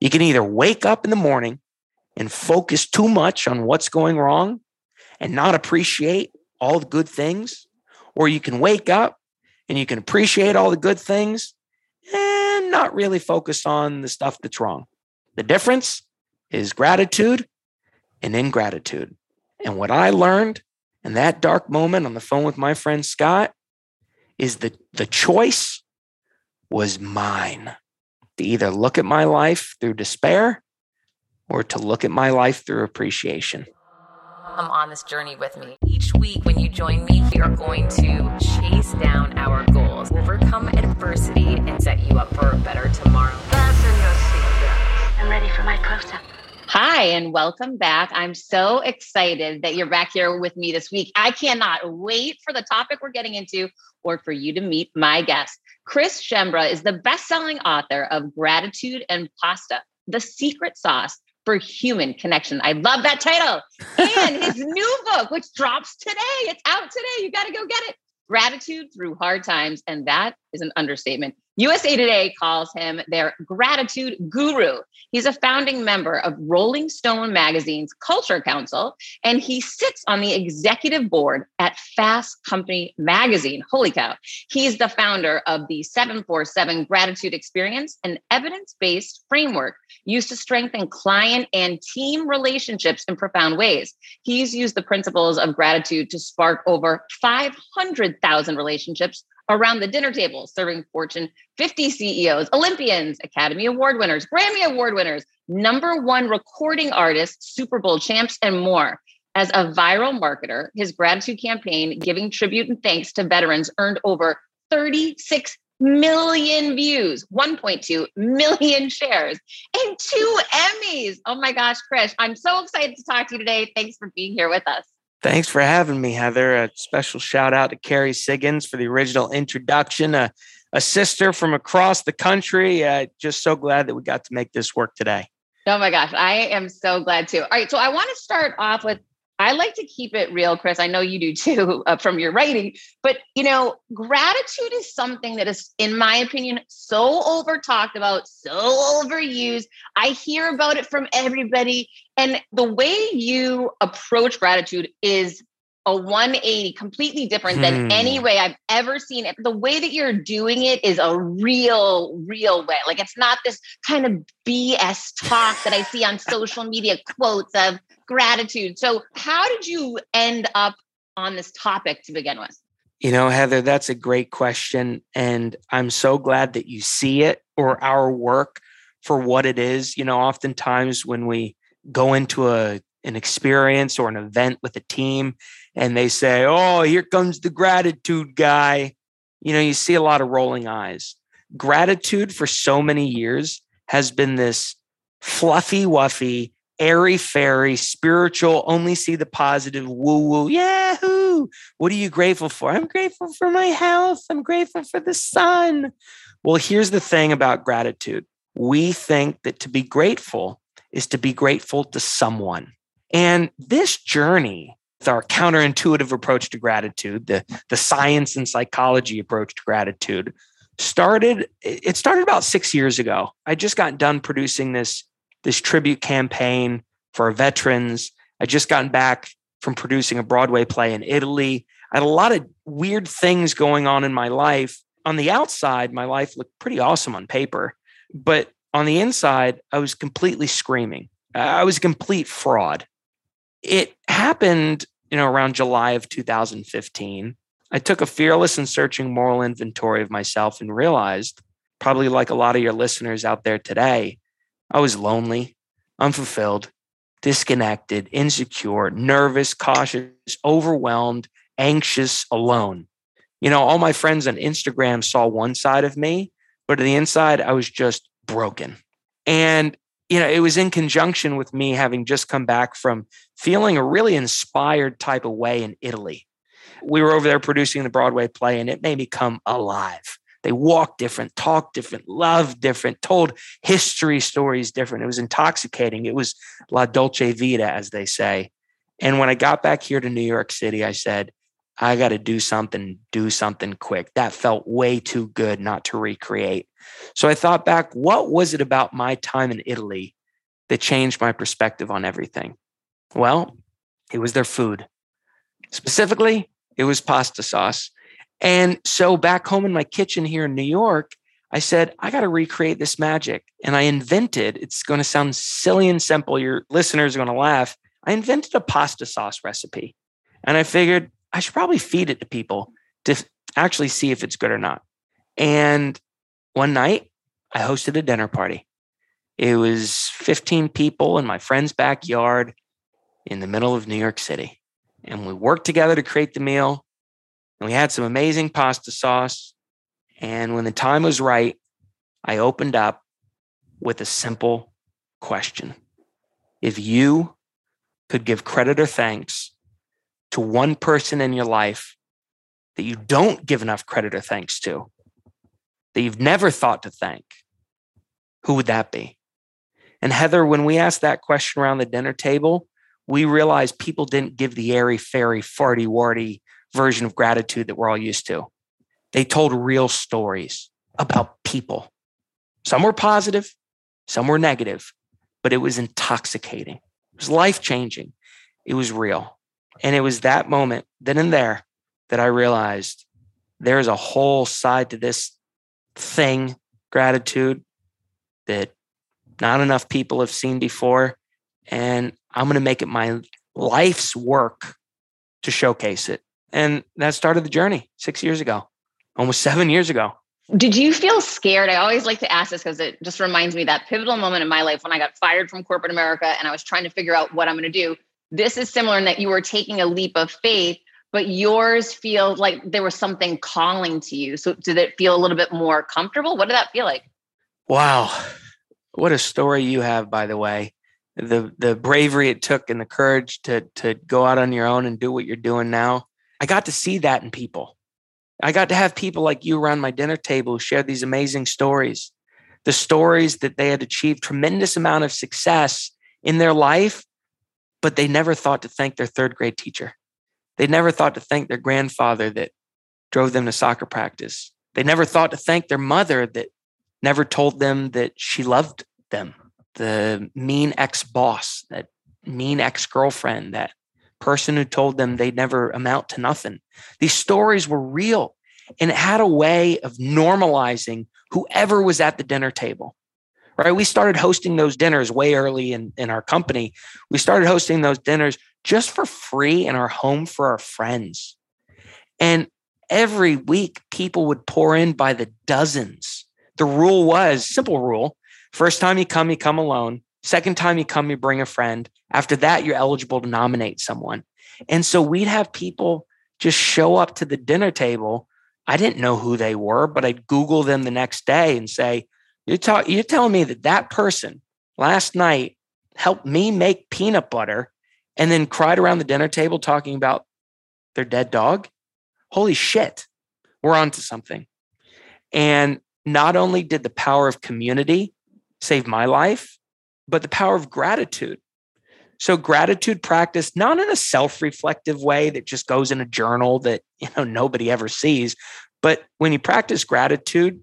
You can either wake up in the morning and focus too much on what's going wrong and not appreciate all the good things, or you can wake up and you can appreciate all the good things and not really focus on the stuff that's wrong. The difference is gratitude and ingratitude. And what I learned in that dark moment on the phone with my friend Scott is that the choice was mine to either look at my life through despair or to look at my life through appreciation. Come on this journey with me. Each week, when you join me, we are going to chase down our goals, overcome adversity, and set you up for a better tomorrow. Fasten your seatbelts. I'm ready for my close up. Hi, and welcome back. I'm so excited that you're back here with me this week. I cannot wait for the topic we're getting into or for you to meet my guest. Chris Schembra is the best selling author of Gratitude and Pasta, the secret sauce for human connection. I love that title. And his new book, which drops today, it's out today. You got to go get it. Gratitude through hard times. And that is an understatement. USA Today calls him their gratitude guru. He's a founding member of Rolling Stone magazine's Culture Council, and he sits on the executive board at Fast Company magazine. Holy cow. He's the founder of the 747 Gratitude Experience, an evidence based framework used to strengthen client and team relationships in profound ways. He's used the principles of gratitude to spark over 500,000 relationships around the dinner table, serving Fortune 50 CEOs, Olympians, Academy Award winners, Grammy Award winners, number one recording artists, Super Bowl champs, and more. As a viral marketer, his gratitude campaign, giving tribute and thanks to veterans, earned over 36 million views, 1.2 million shares, and two Emmys. Oh my gosh, Chris, I'm so excited to talk to you today. Thanks for being here with us. Thanks for having me, Heather. A special shout out to Carrie Siggins for the original introduction. A, a sister from across the country. Uh, just so glad that we got to make this work today. Oh my gosh, I am so glad too. All right, so I want to start off with I like to keep it real, Chris. I know you do too uh, from your writing, but you know, gratitude is something that is, in my opinion, so over talked about, so overused. I hear about it from everybody. And the way you approach gratitude is a 180 completely different than hmm. any way I've ever seen it. The way that you're doing it is a real, real way. Like it's not this kind of BS talk that I see on social media quotes of gratitude. So, how did you end up on this topic to begin with? You know, Heather, that's a great question. And I'm so glad that you see it or our work for what it is. You know, oftentimes when we go into a an experience or an event with a team and they say, Oh, here comes the gratitude guy. You know, you see a lot of rolling eyes. Gratitude for so many years has been this fluffy wuffy, airy fairy, spiritual, only see the positive, woo woo, yahoo. What are you grateful for? I'm grateful for my health. I'm grateful for the sun. Well, here's the thing about gratitude we think that to be grateful is to be grateful to someone. And this journey, our counterintuitive approach to gratitude, the, the science and psychology approach to gratitude, started it started about six years ago. I just got done producing this this tribute campaign for veterans. I just gotten back from producing a Broadway play in Italy. I had a lot of weird things going on in my life. On the outside, my life looked pretty awesome on paper, but on the inside, I was completely screaming. I was a complete fraud. It happened, you know, around July of 2015. I took a fearless and searching moral inventory of myself and realized, probably like a lot of your listeners out there today, I was lonely, unfulfilled, disconnected, insecure, nervous, cautious, overwhelmed, anxious, alone. You know, all my friends on Instagram saw one side of me, but on the inside, I was just broken. And, you know, it was in conjunction with me having just come back from feeling a really inspired type of way in Italy. We were over there producing the Broadway play, and it made me come alive. They walked different, talked different, loved different, told history stories different. It was intoxicating. It was la dolce vita, as they say. And when I got back here to New York City, I said, I got to do something, do something quick. That felt way too good not to recreate. So I thought back, what was it about my time in Italy that changed my perspective on everything? Well, it was their food. Specifically, it was pasta sauce. And so back home in my kitchen here in New York, I said, I got to recreate this magic. And I invented, it's going to sound silly and simple. Your listeners are going to laugh. I invented a pasta sauce recipe. And I figured I should probably feed it to people to actually see if it's good or not. And one night, I hosted a dinner party. It was 15 people in my friend's backyard in the middle of New York City. And we worked together to create the meal. And we had some amazing pasta sauce. And when the time was right, I opened up with a simple question If you could give credit or thanks to one person in your life that you don't give enough credit or thanks to, that you've never thought to thank, who would that be? And Heather, when we asked that question around the dinner table, we realized people didn't give the airy fairy farty warty version of gratitude that we're all used to. They told real stories about people. Some were positive, some were negative, but it was intoxicating. It was life changing. It was real. And it was that moment, then and there, that I realized there's a whole side to this thing, gratitude, that not enough people have seen before. And I'm going to make it my life's work to showcase it. And that started the journey six years ago, almost seven years ago. Did you feel scared? I always like to ask this because it just reminds me that pivotal moment in my life when I got fired from corporate America and I was trying to figure out what I'm going to do. This is similar in that you were taking a leap of faith, but yours feels like there was something calling to you. So did it feel a little bit more comfortable? What did that feel like? Wow. What a story you have, by the way the the bravery it took and the courage to to go out on your own and do what you're doing now. I got to see that in people. I got to have people like you around my dinner table who shared these amazing stories. The stories that they had achieved tremendous amount of success in their life, but they never thought to thank their third grade teacher. They never thought to thank their grandfather that drove them to soccer practice. They never thought to thank their mother that never told them that she loved them the mean ex boss, that mean ex girlfriend, that person who told them they'd never amount to nothing. These stories were real and it had a way of normalizing whoever was at the dinner table. Right. We started hosting those dinners way early in, in our company. We started hosting those dinners just for free in our home for our friends. And every week, people would pour in by the dozens. The rule was simple rule First time you come, you come alone. Second time you come, you bring a friend. After that, you're eligible to nominate someone. And so we'd have people just show up to the dinner table. I didn't know who they were, but I'd Google them the next day and say, you're, you're telling me that that person last night helped me make peanut butter and then cried around the dinner table talking about their dead dog? Holy shit, we're on to something. And not only did the power of community save my life, but the power of gratitude. So gratitude practice, not in a self-reflective way that just goes in a journal that you know nobody ever sees, but when you practice gratitude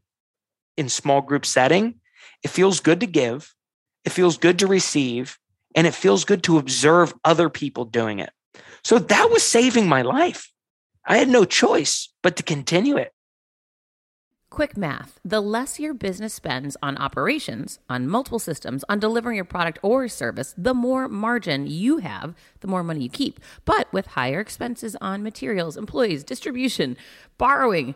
in small group setting, it feels good to give, it feels good to receive, and it feels good to observe other people doing it. So that was saving my life. I had no choice but to continue it. Quick math the less your business spends on operations, on multiple systems, on delivering your product or service, the more margin you have, the more money you keep. But with higher expenses on materials, employees, distribution, borrowing,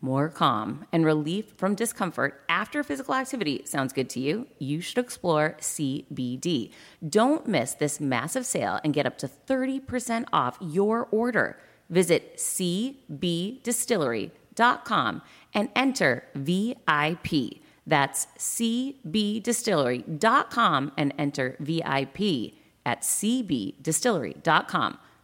more calm, and relief from discomfort after physical activity sounds good to you, you should explore CBD. Don't miss this massive sale and get up to 30% off your order. Visit cbdistillery.com and enter VIP. That's cbdistillery.com and enter VIP at cbdistillery.com.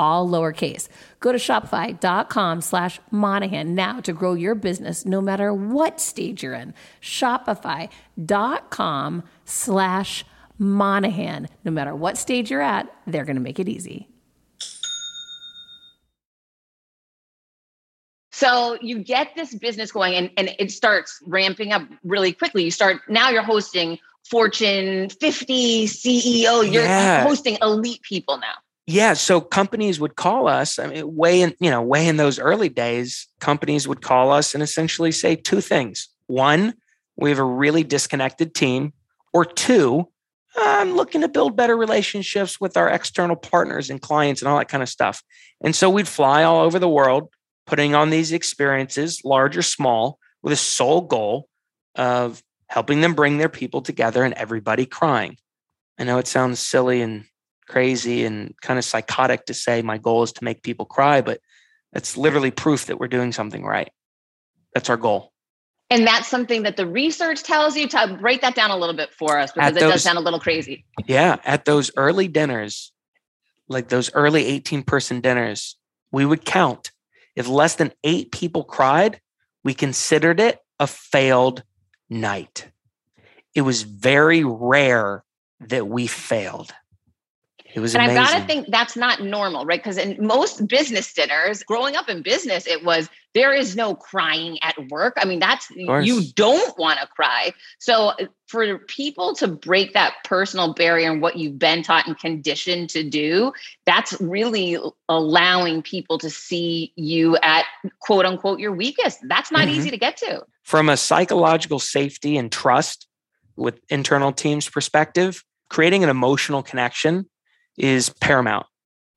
all lowercase. Go to shopify.com slash Monahan now to grow your business no matter what stage you're in. Shopify.com slash Monahan. No matter what stage you're at, they're going to make it easy. So you get this business going and, and it starts ramping up really quickly. You start, now you're hosting Fortune 50 CEO, you're yeah. hosting elite people now yeah so companies would call us i mean way in you know way in those early days companies would call us and essentially say two things. One we have a really disconnected team or two i'm looking to build better relationships with our external partners and clients and all that kind of stuff. And so we'd fly all over the world putting on these experiences large or small with a sole goal of helping them bring their people together and everybody crying. I know it sounds silly and crazy and kind of psychotic to say my goal is to make people cry, but that's literally proof that we're doing something right. That's our goal. And that's something that the research tells you to break that down a little bit for us because it does sound a little crazy. Yeah. At those early dinners, like those early 18 person dinners, we would count. If less than eight people cried, we considered it a failed night. It was very rare that we failed It was and amazing. I've got to think that's not normal, right? Because in most business dinners, growing up in business, it was there is no crying at work. I mean, that's you don't want to cry. So uh, for people to break that personal barrier and what you've been taught and conditioned to do, that's really allowing people to see you at quote unquote your weakest. That's not mm-hmm. easy to get to. From a psychological safety and trust with internal teams perspective, creating an emotional connection is paramount,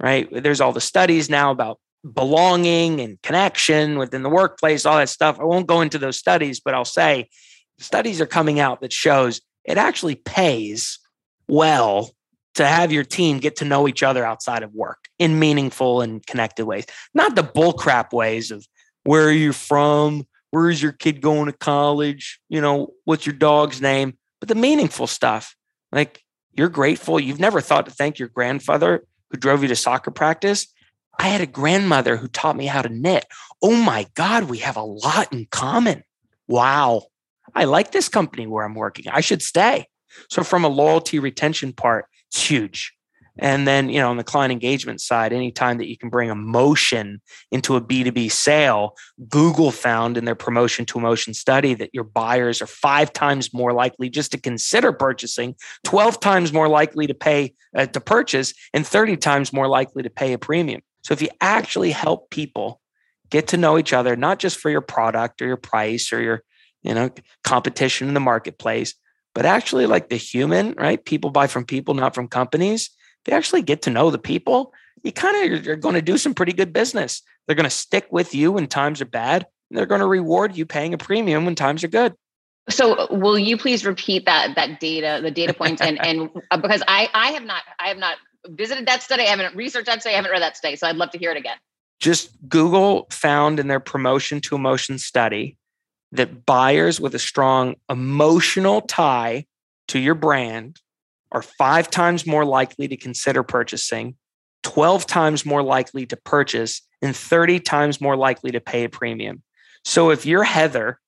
right? There's all the studies now about belonging and connection within the workplace, all that stuff. I won't go into those studies, but I'll say studies are coming out that shows it actually pays well to have your team get to know each other outside of work in meaningful and connected ways, not the bullcrap ways of where are you from? Where is your kid going to college? You know, what's your dog's name? But the meaningful stuff, like you're grateful. You've never thought to thank your grandfather who drove you to soccer practice. I had a grandmother who taught me how to knit. Oh my God, we have a lot in common. Wow. I like this company where I'm working. I should stay. So, from a loyalty retention part, it's huge. And then, you know, on the client engagement side, anytime that you can bring emotion into a B2B sale, Google found in their promotion to emotion study that your buyers are five times more likely just to consider purchasing, 12 times more likely to pay uh, to purchase, and 30 times more likely to pay a premium. So if you actually help people get to know each other, not just for your product or your price or your, you know, competition in the marketplace, but actually like the human, right? People buy from people, not from companies they actually get to know the people, you kind of are going to do some pretty good business. They're going to stick with you when times are bad. And they're going to reward you paying a premium when times are good. So will you please repeat that that data, the data points, and and uh, because I I have not I have not visited that study, I haven't researched that study, I haven't read that study, so I'd love to hear it again. Just Google found in their promotion to emotion study that buyers with a strong emotional tie to your brand are five times more likely to consider purchasing, 12 times more likely to purchase, and 30 times more likely to pay a premium. So if you're Heather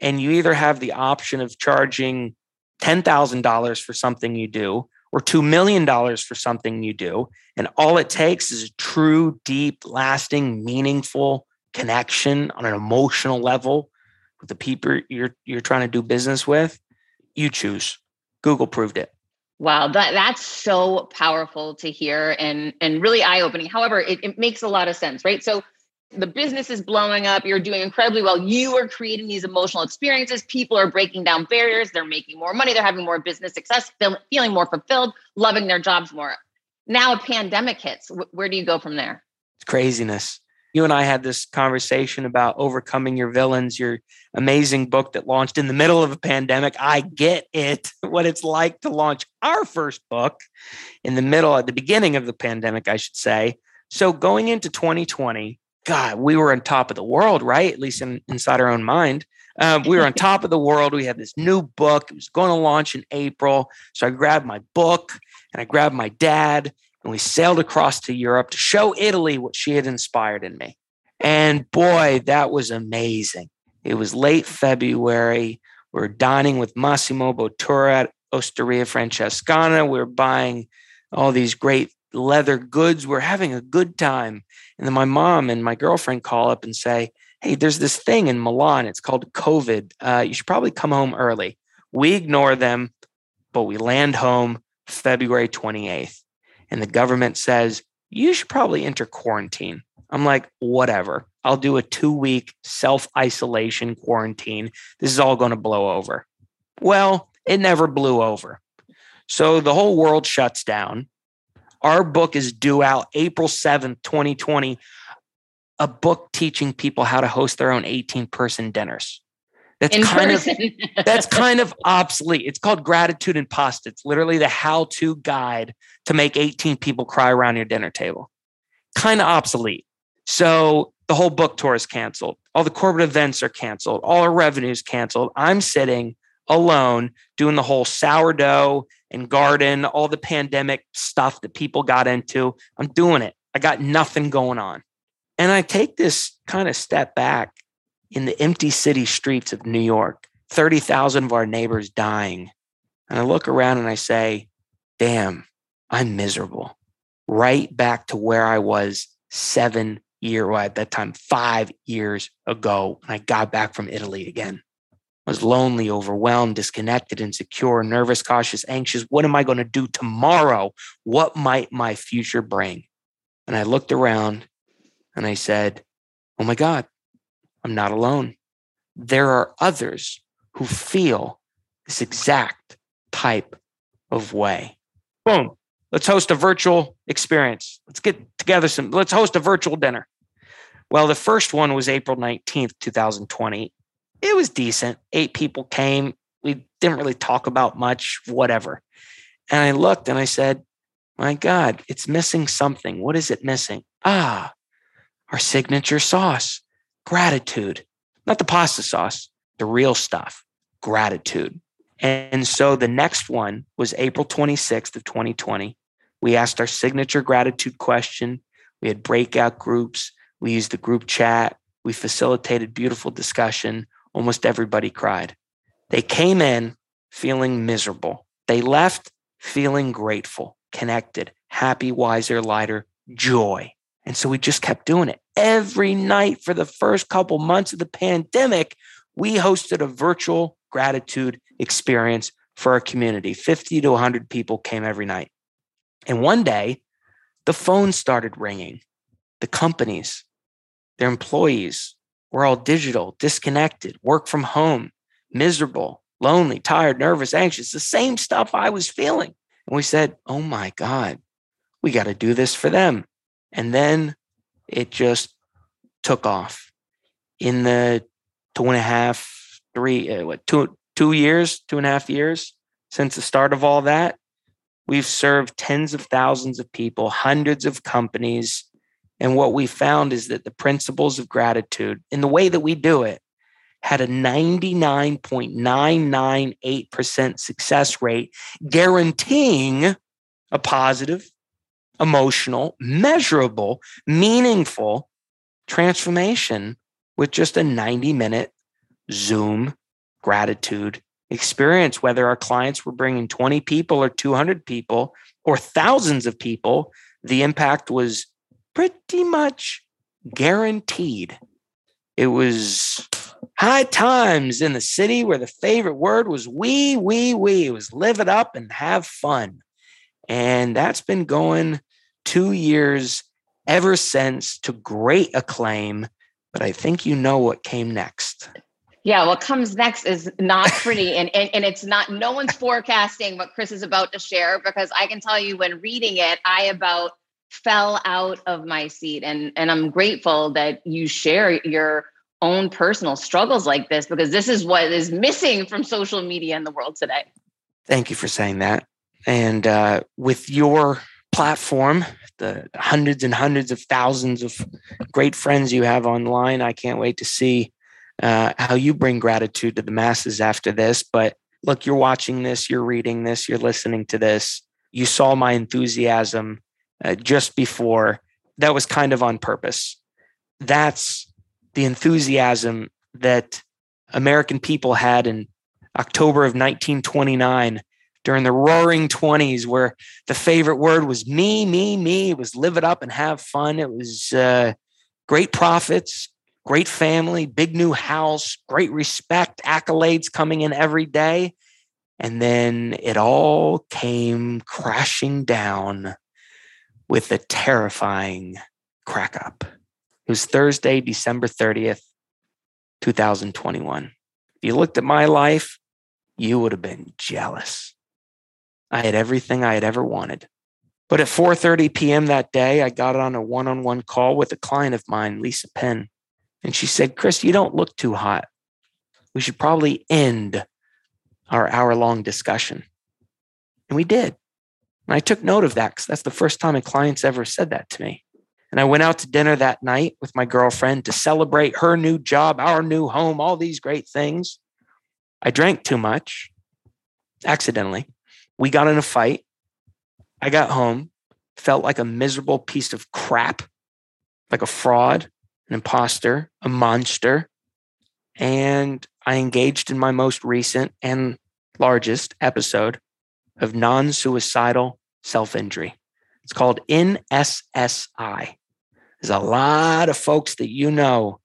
and you either have the option of charging $10,000 for something you do or $2 million for something you do, and all it takes is a true, deep, lasting, meaningful connection on an emotional level with the people you're, you're trying to do business with, you choose. Google proved it. Wow, that that's so powerful to hear and and really eye opening. However, it, it makes a lot of sense, right? So the business is blowing up. You're doing incredibly well. You are creating these emotional experiences. People are breaking down barriers. They're making more money. They're having more business success, feel, feeling more fulfilled, loving their jobs more. Now a pandemic hits. Where do you go from there? It's craziness you and I had this conversation about overcoming your villains, your amazing book that launched in the middle of a pandemic. I get it, what it's like to launch our first book in the middle, at the beginning of the pandemic, I should say. So going into 2020, God, we were on top of the world, right? At least in, inside our own mind. Um, we were on top of the world. We had this new book. It was going to launch in April. So I grabbed my book and I grabbed my dad and we sailed across to Europe to show Italy what she had inspired in me. And boy, that was amazing. It was late February. We are dining with Massimo Bottura at Osteria Francescana. We are buying all these great leather goods. We're having a good time. And then my mom and my girlfriend call up and say, Hey, there's this thing in Milan. It's called COVID. Uh, you should probably come home early. We ignore them, but we land home February 28th and the government says, you should probably enter quarantine. I'm like, whatever. I'll do a two week self isolation quarantine. This is all going to blow over. Well, it never blew over. So the whole world shuts down. Our book is due out April 7th, 2020. A book teaching people how to host their own 18 person dinners. That's in kind person. of that's kind of obsolete. It's called gratitude and pasta. It's literally the how-to guide to make 18 people cry around your dinner table. Kind of obsolete. So the whole book tour is canceled. All the corporate events are canceled. All our revenues canceled. I'm sitting alone doing the whole sourdough and garden, all the pandemic stuff that people got into. I'm doing it. I got nothing going on. And I take this kind of step back in the empty city streets of New York, 30,000 of our neighbors dying. And I look around and I say, damn, I'm miserable. right back to where I was seven year, well, at that time, five years ago. when I got back from Italy again. I was lonely, overwhelmed, disconnected, insecure, nervous, cautious, anxious. What am I going to do tomorrow? What might my future bring? And I looked around and I said, Oh my God, I'm not alone. There are others who feel this exact type of way. Boom. Let's host a virtual experience. Let's get together some, let's host a virtual dinner. Well, the first one was April 19th, 2020. It was decent. Eight people came. We didn't really talk about much, whatever. And I looked and I said, My God, it's missing something. What is it missing? Ah, our signature sauce, gratitude. Not the pasta sauce, the real stuff, gratitude. And so the next one was April 26th of 2020. We asked our signature gratitude question. We had breakout groups. We used the group chat. We facilitated beautiful discussion. Almost everybody cried. They came in feeling miserable. They left feeling grateful, connected, happy, wiser, lighter, joy. And so we just kept doing it. Every night for the first couple months of the pandemic, we hosted a virtual gratitude experience for our community. 50 to 100 people came every night. And one day, the phone started ringing. The companies, their employees were all digital, disconnected, work from home, miserable, lonely, tired, nervous, anxious, the same stuff I was feeling. And we said, Oh my God, we got to do this for them. And then it just took off. In the two and a half, three, uh, what, two, two years, two and a half years since the start of all that, we've served tens of thousands of people, hundreds of companies. And what we found is that the principles of gratitude, in the way that we do it, had a 99.998% success rate, guaranteeing a positive, emotional, measurable, meaningful transformation with just a 90 minute Zoom gratitude experience, whether our clients were bringing 20 people or 200 people or thousands of people, the impact was pretty much guaranteed. It was high times in the city where the favorite word was we, we, we. It was live it up and have fun. And that's been going two years ever since to great acclaim. But I think you know what came next. Yeah, what comes next is not pretty. and, and, and it's not, no one's forecasting what Chris is about to share because I can tell you when reading it, I about fell out of my seat. And, and I'm grateful that you share your own personal struggles like this because this is what is missing from social media in the world today. Thank you for saying that. And uh, with your platform, the hundreds and hundreds of thousands of great friends you have online, I can't wait to see uh, how you bring gratitude to the masses after this. But look, you're watching this, you're reading this, you're listening to this. You saw my enthusiasm uh, just before. That was kind of on purpose. That's the enthusiasm that American people had in October of 1929 during the roaring 20s where the favorite word was me me me it was live it up and have fun it was uh, great profits great family, big new house, great respect, accolades coming in every day. And then it all came crashing down with a terrifying crack up. It was Thursday, December 30th, 2021. If you looked at my life, you would have been jealous. I had everything I had ever wanted. But at 4:30 p.m. that day, I got on a one-on-one call with a client of mine, Lisa Penn. And she said, Chris, you don't look too hot. We should probably end our hour long discussion. And we did. And I took note of that because that's the first time a client's ever said that to me. And I went out to dinner that night with my girlfriend to celebrate her new job, our new home, all these great things. I drank too much accidentally. We got in a fight. I got home, felt like a miserable piece of crap, like a fraud an imposter, a monster. And I engaged in my most recent and largest episode of non suicidal self injury. It's called NSSI. There's a lot of folks that you know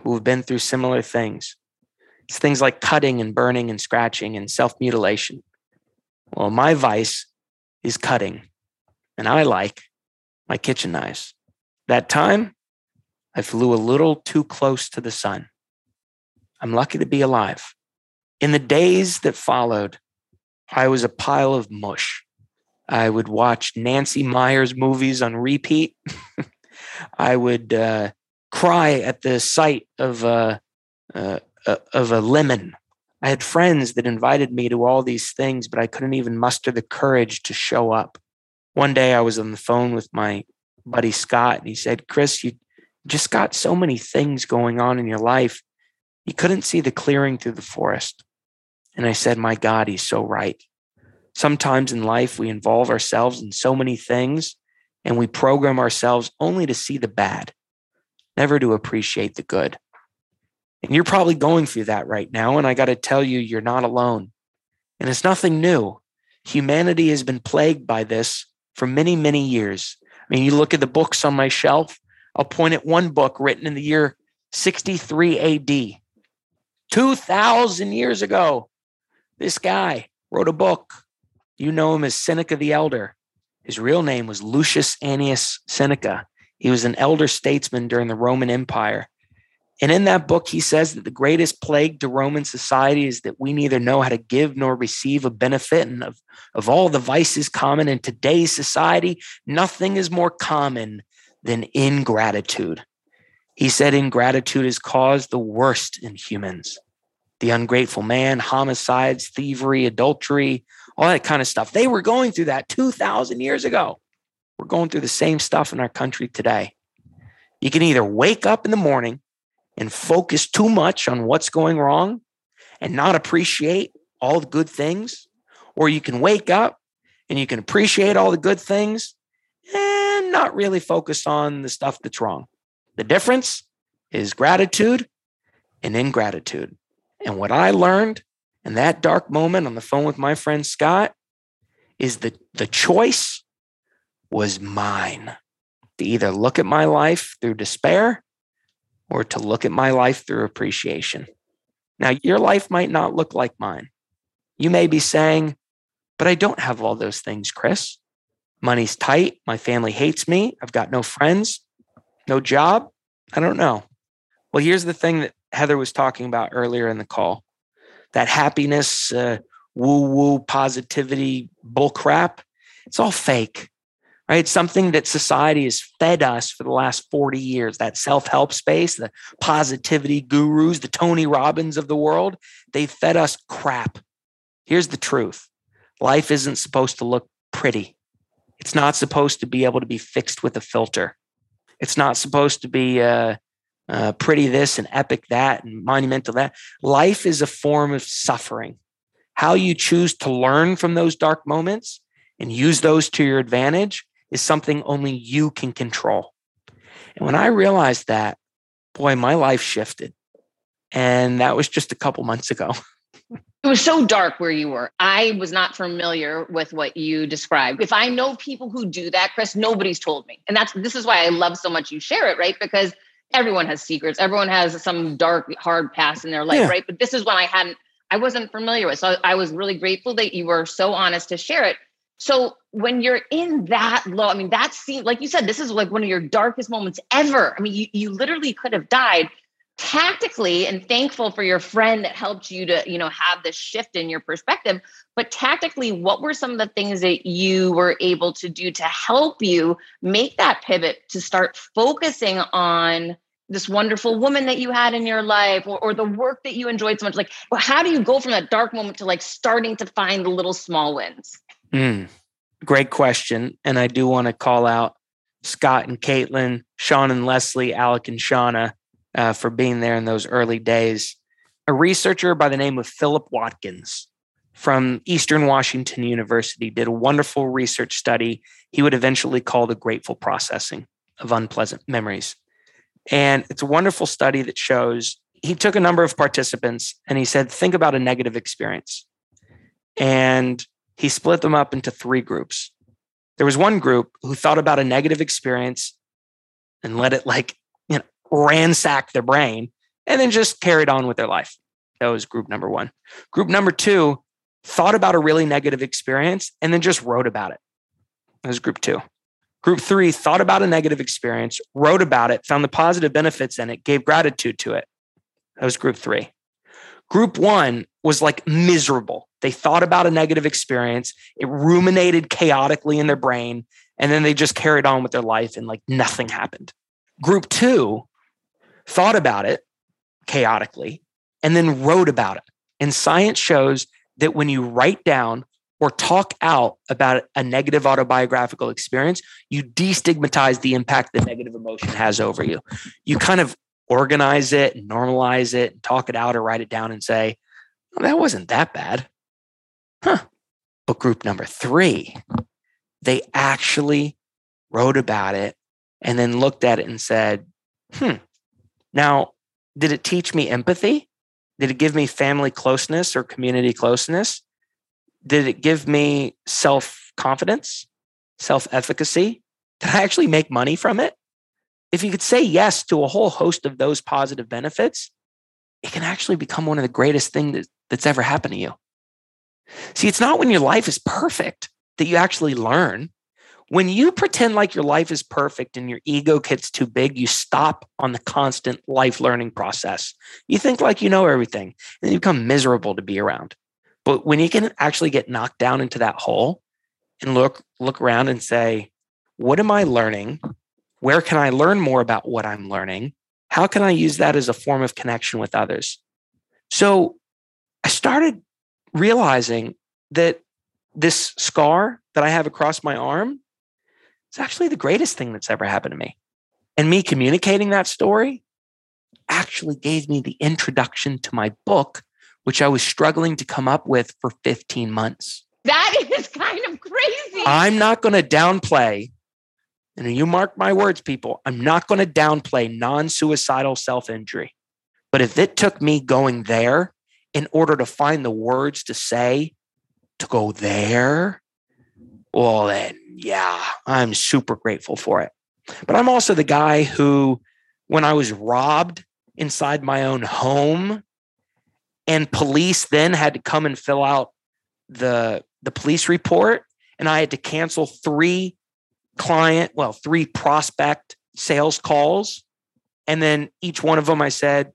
who have been through similar things. It's things like cutting and burning and scratching and self mutilation. Well, my vice is cutting, and I like my kitchen knives. That time, I flew a little too close to the sun. I'm lucky to be alive. In the days that followed, I was a pile of mush. I would watch Nancy Meyers movies on repeat. I would uh, cry at the sight of a, uh, uh, of a lemon. I had friends that invited me to all these things, but I couldn't even muster the courage to show up. One day I was on the phone with my buddy Scott, and he said, Chris, you just got so many things going on in your life. You couldn't see the clearing through the forest. And I said, My God, he's so right. Sometimes in life, we involve ourselves in so many things and we program ourselves only to see the bad, never to appreciate the good. And you're probably going through that right now. And I got to tell you, you're not alone. And it's nothing new. Humanity has been plagued by this for many, many years. I mean, you look at the books on my shelf, I'll point at one book written in the year 63 AD, 2,000 years ago. This guy wrote a book. You know him as Seneca the Elder. His real name was Lucius Annaeus Seneca. He was an elder statesman during the Roman Empire. And in that book, he says that the greatest plague to Roman society is that we neither know how to give nor receive a benefit. And of, of all the vices common in today's society, nothing is more common than ingratitude. He said ingratitude has caused the worst in humans the ungrateful man, homicides, thievery, adultery, all that kind of stuff. They were going through that 2,000 years ago. We're going through the same stuff in our country today. You can either wake up in the morning and focus too much on what's going wrong and not appreciate all the good things, or you can wake up and you can appreciate all the good things and not really focus on the stuff that's wrong. The difference is gratitude and ingratitude. And what I learned in that dark moment on the phone with my friend Scott is that the choice was mine to either look at my life through despair or to look at my life through appreciation. Now, your life might not look like mine. You may be saying, but I don't have all those things, Chris. Money's tight. My family hates me. I've got no friends, no job. I don't know. Well, here's the thing that Heather was talking about earlier in the call that happiness, uh, woo woo positivity bullcrap. It's all fake right? It's something that society has fed us for the last 40 years that self help space, the positivity gurus, the Tony Robbins of the world. They fed us crap. Here's the truth life isn't supposed to look pretty, it's not supposed to be able to be fixed with a filter. It's not supposed to be uh, uh, pretty this and epic that and monumental that. Life is a form of suffering. How you choose to learn from those dark moments and use those to your advantage is something only you can control. And when I realized that, boy, my life shifted. And that was just a couple months ago. It was so dark where you were. I was not familiar with what you described. If I know people who do that, Chris, nobody's told me. And that's this is why I love so much you share it, right? Because everyone has secrets. Everyone has some dark, hard past in their life, yeah. right? But this is one I hadn't, I wasn't familiar with. So I was really grateful that you were so honest to share it so when you're in that low, I mean, that seems like you said, this is like one of your darkest moments ever. I mean, you, you literally could have died tactically and thankful for your friend that helped you to, you know, have this shift in your perspective. But tactically, what were some of the things that you were able to do to help you make that pivot to start focusing on this wonderful woman that you had in your life or, or the work that you enjoyed so much? Like, well, how do you go from that dark moment to like starting to find the little small wins? Mm, great question. And I do want to call out Scott and Caitlin, Sean and Leslie, Alec and Shauna uh, for being there in those early days. A researcher by the name of Philip Watkins from Eastern Washington University did a wonderful research study he would eventually call the grateful processing of unpleasant memories. And it's a wonderful study that shows he took a number of participants and he said, think about a negative experience. And he split them up into three groups. There was one group who thought about a negative experience and let it like, you know, ransack their brain and then just carried on with their life. That was group number one. Group number two thought about a really negative experience and then just wrote about it. That was group two. Group three thought about a negative experience, wrote about it, found the positive benefits in it, gave gratitude to it. That was group three. Group one was like miserable. They thought about a negative experience, it ruminated chaotically in their brain, and then they just carried on with their life and like nothing happened. Group two thought about it chaotically and then wrote about it. And science shows that when you write down or talk out about a negative autobiographical experience, you destigmatize the impact that negative emotion has over you. You kind of organize it and normalize it and talk it out or write it down and say, oh, that wasn't that bad. Huh. But group number three, they actually wrote about it and then looked at it and said, hmm, now, did it teach me empathy? Did it give me family closeness or community closeness? Did it give me self confidence, self efficacy? Did I actually make money from it? If you could say yes to a whole host of those positive benefits, it can actually become one of the greatest things that, that's ever happened to you. See, it's not when your life is perfect that you actually learn. When you pretend like your life is perfect and your ego gets too big, you stop on the constant life learning process. You think like you know everything and you become miserable to be around. But when you can actually get knocked down into that hole and look look around and say, what am I learning? Where can I learn more about what I'm learning? How can I use that as a form of connection with others? So I started realizing that this scar that I have across my arm it's actually the greatest thing that's ever happened to me. And me communicating that story actually gave me the introduction to my book, which I was struggling to come up with for 15 months. That is kind of crazy. I'm not going to downplay, and you mark my words, people, I'm not going to downplay non suicidal self injury. But if it took me going there in order to find the words to say to go there, well, then yeah, I'm super grateful for it. But I'm also the guy who, when I was robbed inside my own home, and police then had to come and fill out the the police report, and I had to cancel three client, well, three prospect sales calls, and then each one of them I said,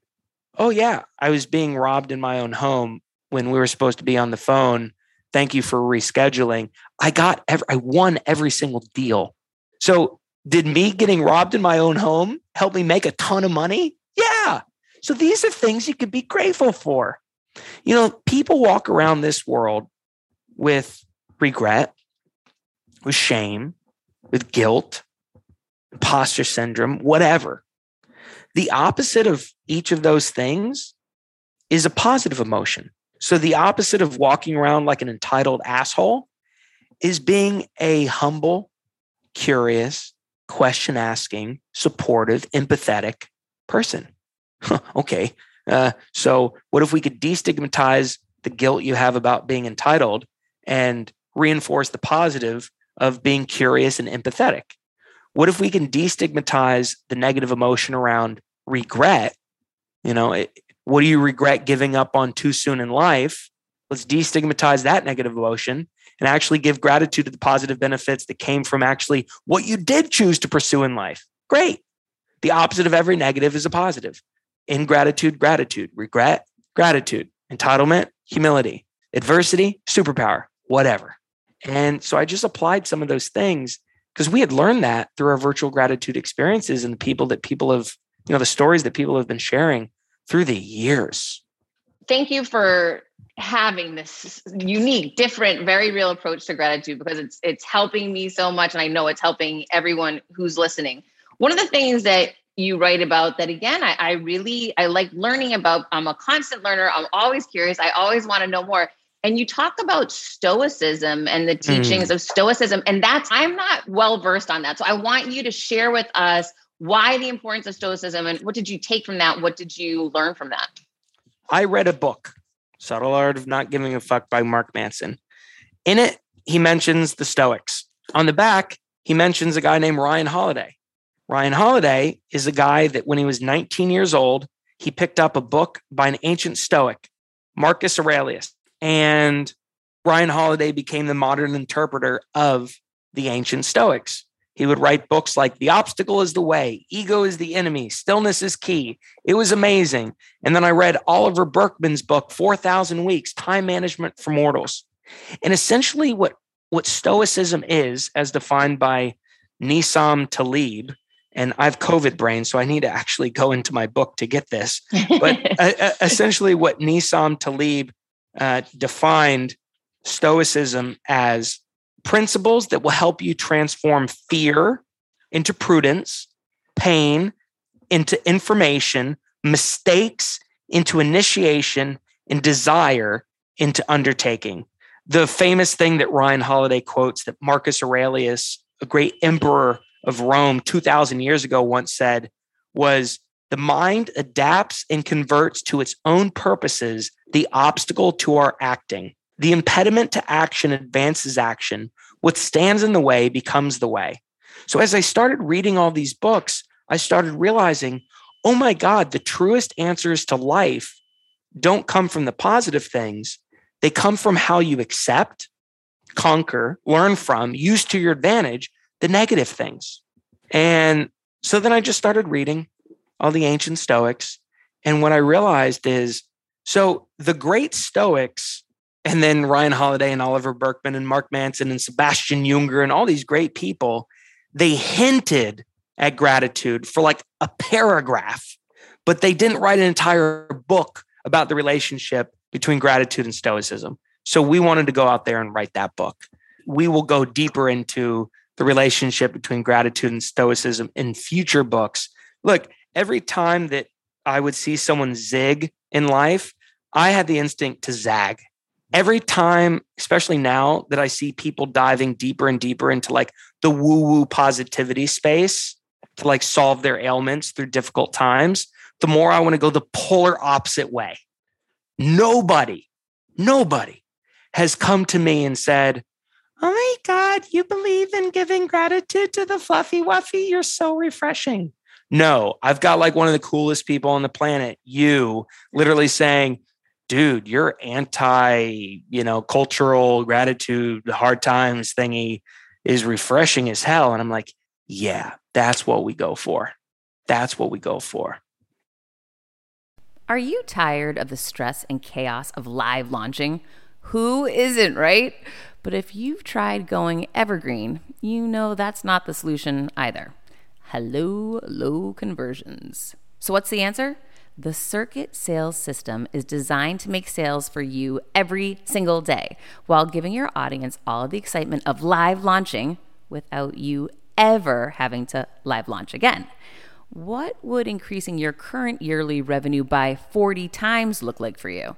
"Oh yeah, I was being robbed in my own home when we were supposed to be on the phone." Thank you for rescheduling. I got every, I won every single deal. So did me getting robbed in my own home help me make a ton of money? Yeah. So these are things you could be grateful for. You know, people walk around this world with regret, with shame, with guilt, imposter syndrome, whatever. The opposite of each of those things is a positive emotion. So the opposite of walking around like an entitled asshole is being a humble, curious, question asking, supportive, empathetic person. okay. Uh, so, what if we could destigmatize the guilt you have about being entitled and reinforce the positive of being curious and empathetic? What if we can destigmatize the negative emotion around regret? You know, it, what do you regret giving up on too soon in life? Let's destigmatize that negative emotion and actually give gratitude to the positive benefits that came from actually what you did choose to pursue in life. Great. The opposite of every negative is a positive. Ingratitude, gratitude, regret, gratitude, entitlement, humility, adversity, superpower, whatever. And so I just applied some of those things because we had learned that through our virtual gratitude experiences and the people that people have, you know, the stories that people have been sharing through the years. Thank you for having this unique, different, very real approach to gratitude because it's it's helping me so much and I know it's helping everyone who's listening. One of the things that you write about that again I, I really I like learning about I'm a constant learner. I'm always curious. I always want to know more. And you talk about stoicism and the teachings mm. of stoicism. And that's I'm not well versed on that. So I want you to share with us why the importance of stoicism and what did you take from that? What did you learn from that? I read a book Subtle Art of Not Giving a Fuck by Mark Manson. In it, he mentions the Stoics. On the back, he mentions a guy named Ryan Holiday. Ryan Holiday is a guy that when he was 19 years old, he picked up a book by an ancient Stoic, Marcus Aurelius. And Ryan Holiday became the modern interpreter of the ancient Stoics. He would write books like The Obstacle is the Way, Ego is the Enemy, Stillness is Key. It was amazing. And then I read Oliver Burkeman's book, 4,000 Weeks Time Management for Mortals. And essentially, what, what Stoicism is, as defined by Nassim Taleb, and I have COVID brain, so I need to actually go into my book to get this. But uh, essentially, what Nassim Taleb uh, defined Stoicism as principles that will help you transform fear into prudence, pain into information, mistakes into initiation, and desire into undertaking. The famous thing that Ryan Holiday quotes that Marcus Aurelius, a great emperor of Rome 2000 years ago, once said was the mind adapts and converts to its own purposes the obstacle to our acting. The impediment to action advances action. What stands in the way becomes the way. So as I started reading all these books, I started realizing, oh my God, the truest answers to life don't come from the positive things. They come from how you accept, conquer, learn from, use to your advantage the negative things. And so then I just started reading all the ancient Stoics. And what I realized is so the great Stoics and then Ryan Holiday and Oliver Burkeman and Mark Manson and Sebastian Junger and all these great people, they hinted at gratitude for like a paragraph, but they didn't write an entire book about the relationship between gratitude and stoicism. So we wanted to go out there and write that book. We will go deeper into the relationship between gratitude and stoicism in future books. Look, every time that I would see someone zig in life, I had the instinct to zag every time, especially now that I see people diving deeper and deeper into like the woo woo positivity space to like solve their ailments through difficult times, the more I want to go the polar opposite way. Nobody, nobody has come to me and said, Oh my God, you believe in giving gratitude to the fluffy wuffy? You're so refreshing. No, I've got like one of the coolest people on the planet, you, literally saying, dude, your anti, you know, cultural gratitude, the hard times thingy is refreshing as hell. And I'm like, yeah, that's what we go for. That's what we go for. Are you tired of the stress and chaos of live launching? Who isn't, right? But if you've tried going evergreen, you know that's not the solution either. Hello, low conversions. So, what's the answer? The Circuit Sales System is designed to make sales for you every single day while giving your audience all of the excitement of live launching without you ever having to live launch again. What would increasing your current yearly revenue by 40 times look like for you?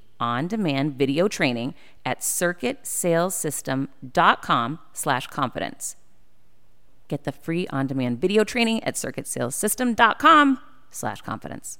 on demand video training at circuitsalessystem.com slash confidence. Get the free on demand video training at circuitsalessystem.com slash confidence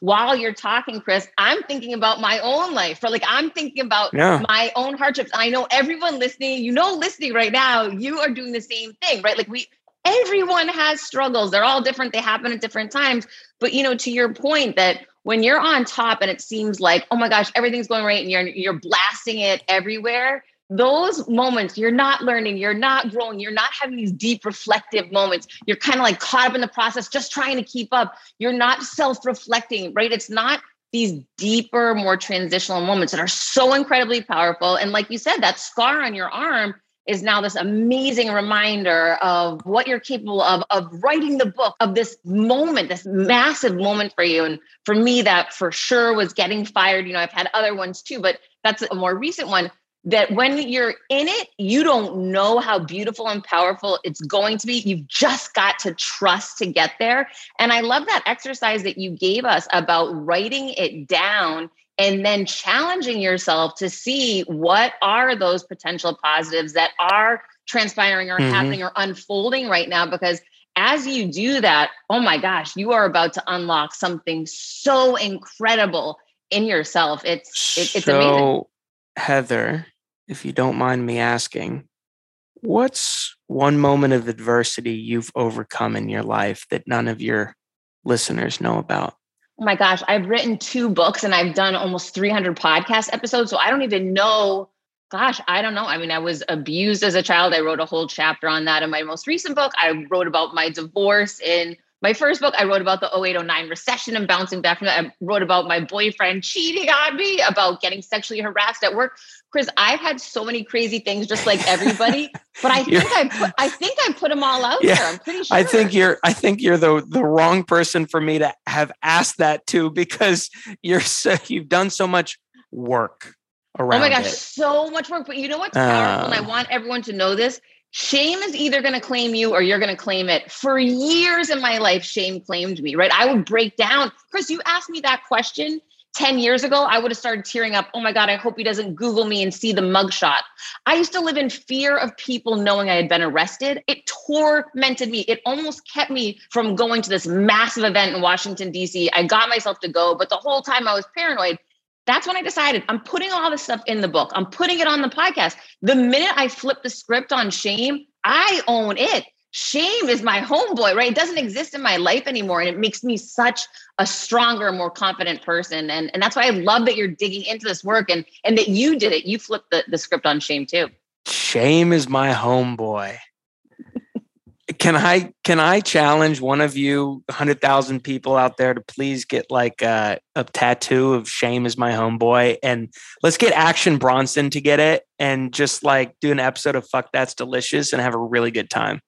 while you're talking, Chris, I'm thinking about my own life. For like, I'm thinking about yeah. my own hardships. I know everyone listening, you know, listening right now, you are doing the same thing, right? Like, we, everyone has struggles. They're all different. They happen at different times. But, you know, to your point that when you're on top and it seems like, oh my gosh, everything's going right and you're, you're blasting it everywhere, those moments you're not learning, you're not growing, you're not having these deep reflective moments. You're kind of like caught up in the process, just trying to keep up. You're not self reflecting, right? It's not these deeper, more transitional moments that are so incredibly powerful. And like you said, that scar on your arm is now this amazing reminder of what you're capable of, of writing the book, of this moment, this massive moment for you. And for me, that for sure was getting fired. You know, I've had other ones too, but that's a more recent one that when you're in it, you don't know how beautiful and powerful it's going to be. You've just got to trust to get there. And I love that exercise that you gave us about writing it down and then challenging yourself to see what are those potential positives that are transpiring or mm-hmm. happening or unfolding right now because as you do that oh my gosh you are about to unlock something so incredible in yourself. It's it, it's so, amazing. Heather if you don't mind me asking what's one moment of adversity you've overcome in your life that none of your listeners know about Oh my gosh, I've written two books and I've done almost 300 podcast episodes. So I don't even know. Gosh, I don't know. I mean, I was abused as a child. I wrote a whole chapter on that in my most recent book. I wrote about my divorce in my first book, I wrote about the 0809 recession and bouncing back from that. I wrote about my boyfriend cheating on me, about getting sexually harassed at work. Chris, I've had so many crazy things just like everybody, but I think I put I think I put them all out yeah, there. I'm pretty sure. I think you're I think you're the the wrong person for me to have asked that to because you're so you've done so much work around Oh my gosh, it. so much work. But you know what's powerful? Uh, and I uh. want everyone to know this. Shame is either going to claim you or you're going to claim it. For years in my life, shame claimed me, right? I would break down. Chris, you asked me that question 10 years ago, I would have started tearing up. Oh my God, I hope he doesn't Google me and see the mugshot. I used to live in fear of people knowing I had been arrested. It tormented me. It almost kept me from going to this massive event in Washington, D.C. I got myself to go, but the whole time I was paranoid. That's when I decided I'm putting all this stuff in the book. I'm putting it on the podcast. The minute I flip the script on shame, I own it. Shame is my homeboy, right? It doesn't exist in my life anymore. And it makes me such a stronger, more confident person. And, and that's why I love that you're digging into this work and, and that you did it. You flipped the, the script on shame too. Shame is my homeboy can I can I challenge one of you, hundred thousand people out there, to please get like a, a, tattoo of "Shame is my homeboy" and let's get Action Bronson to get it and just like do an episode of "Fuck That's Delicious" and have a really good time.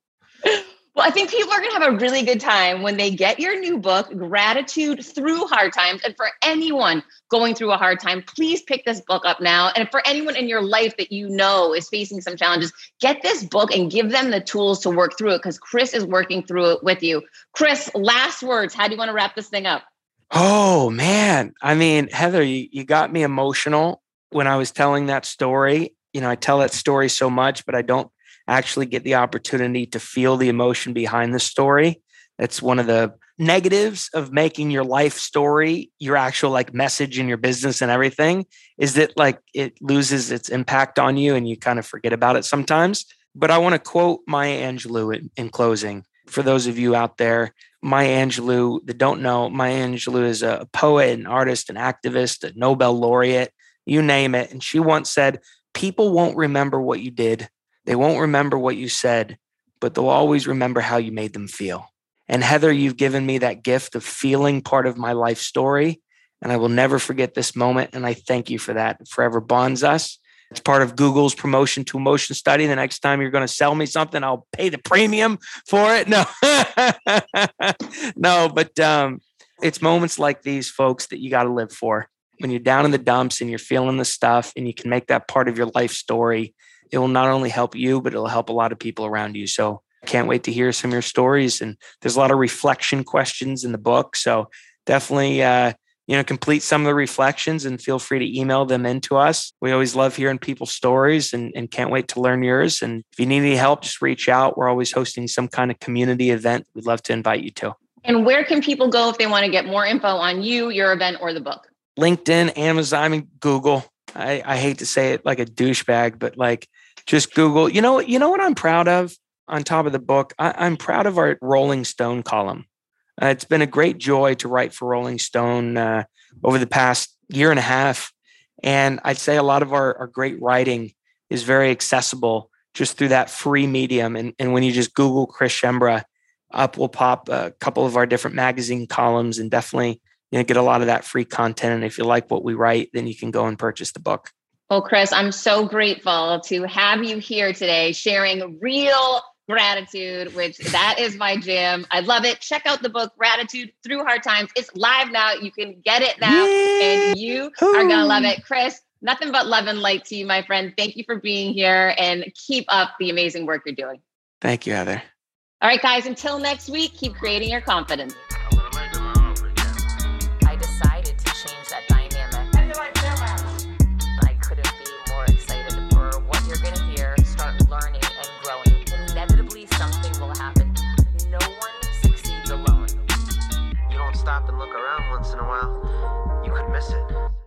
Well, I think people are going to have a really good time when they get your new book, Gratitude Through Hard Times. And for anyone going through a hard time, please pick this book up now. And for anyone in your life that you know is facing some challenges, get this book and give them the tools to work through it because Chris is working through it with you. Chris, last words. How do you want to wrap this thing up? Oh, man. I mean, Heather, you, you got me emotional when I was telling that story. You know, I tell that story so much, but I don't actually get the opportunity to feel the emotion behind the story. That's one of the negatives of making your life story your actual like message in your business and everything is that like it loses its impact on you and you kind of forget about it sometimes. But I want to quote Maya Angelou in, in closing. For those of you out there, Maya Angelou that don't know, Maya Angelou is a poet, an artist, an activist, a Nobel laureate, you name it. And she once said, People won't remember what you did, they won't remember what you said, but they'll always remember how you made them feel. And Heather, you've given me that gift of feeling part of my life story. And I will never forget this moment. And I thank you for that. It forever bonds us. It's part of Google's promotion to emotion study. The next time you're going to sell me something, I'll pay the premium for it. No, no, but um, it's moments like these, folks, that you got to live for. When you're down in the dumps and you're feeling the stuff and you can make that part of your life story, it will not only help you, but it'll help a lot of people around you. So can't wait to hear some of your stories. And there's a lot of reflection questions in the book. So definitely, uh, you know, complete some of the reflections and feel free to email them into us. We always love hearing people's stories and, and can't wait to learn yours. And if you need any help, just reach out. We're always hosting some kind of community event. We'd love to invite you to. And where can people go if they want to get more info on you, your event, or the book? LinkedIn, Amazon, and Google. I, I hate to say it like a douchebag, but like just Google. You know, you know what I'm proud of on top of the book? I, am proud of our Rolling Stone column. Uh, it's been a great joy to write for Rolling Stone uh, over the past year and a half. And I'd say a lot of our, our great writing is very accessible just through that free medium. And, and when you just Google Chris Schembra, up will pop a couple of our different magazine columns and definitely you know, get a lot of that free content. And if you like what we write, then you can go and purchase the book. Well, Chris, I'm so grateful to have you here today sharing real gratitude, which that is my jam. I love it. Check out the book Gratitude Through Hard Times. It's live now. You can get it now, and you are gonna love it. Chris, Nothing but love and light to you, my friend. Thank you for being here and keep up the amazing work you're doing. Thank you, Heather. All right, guys, until next week, keep creating your confidence.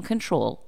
control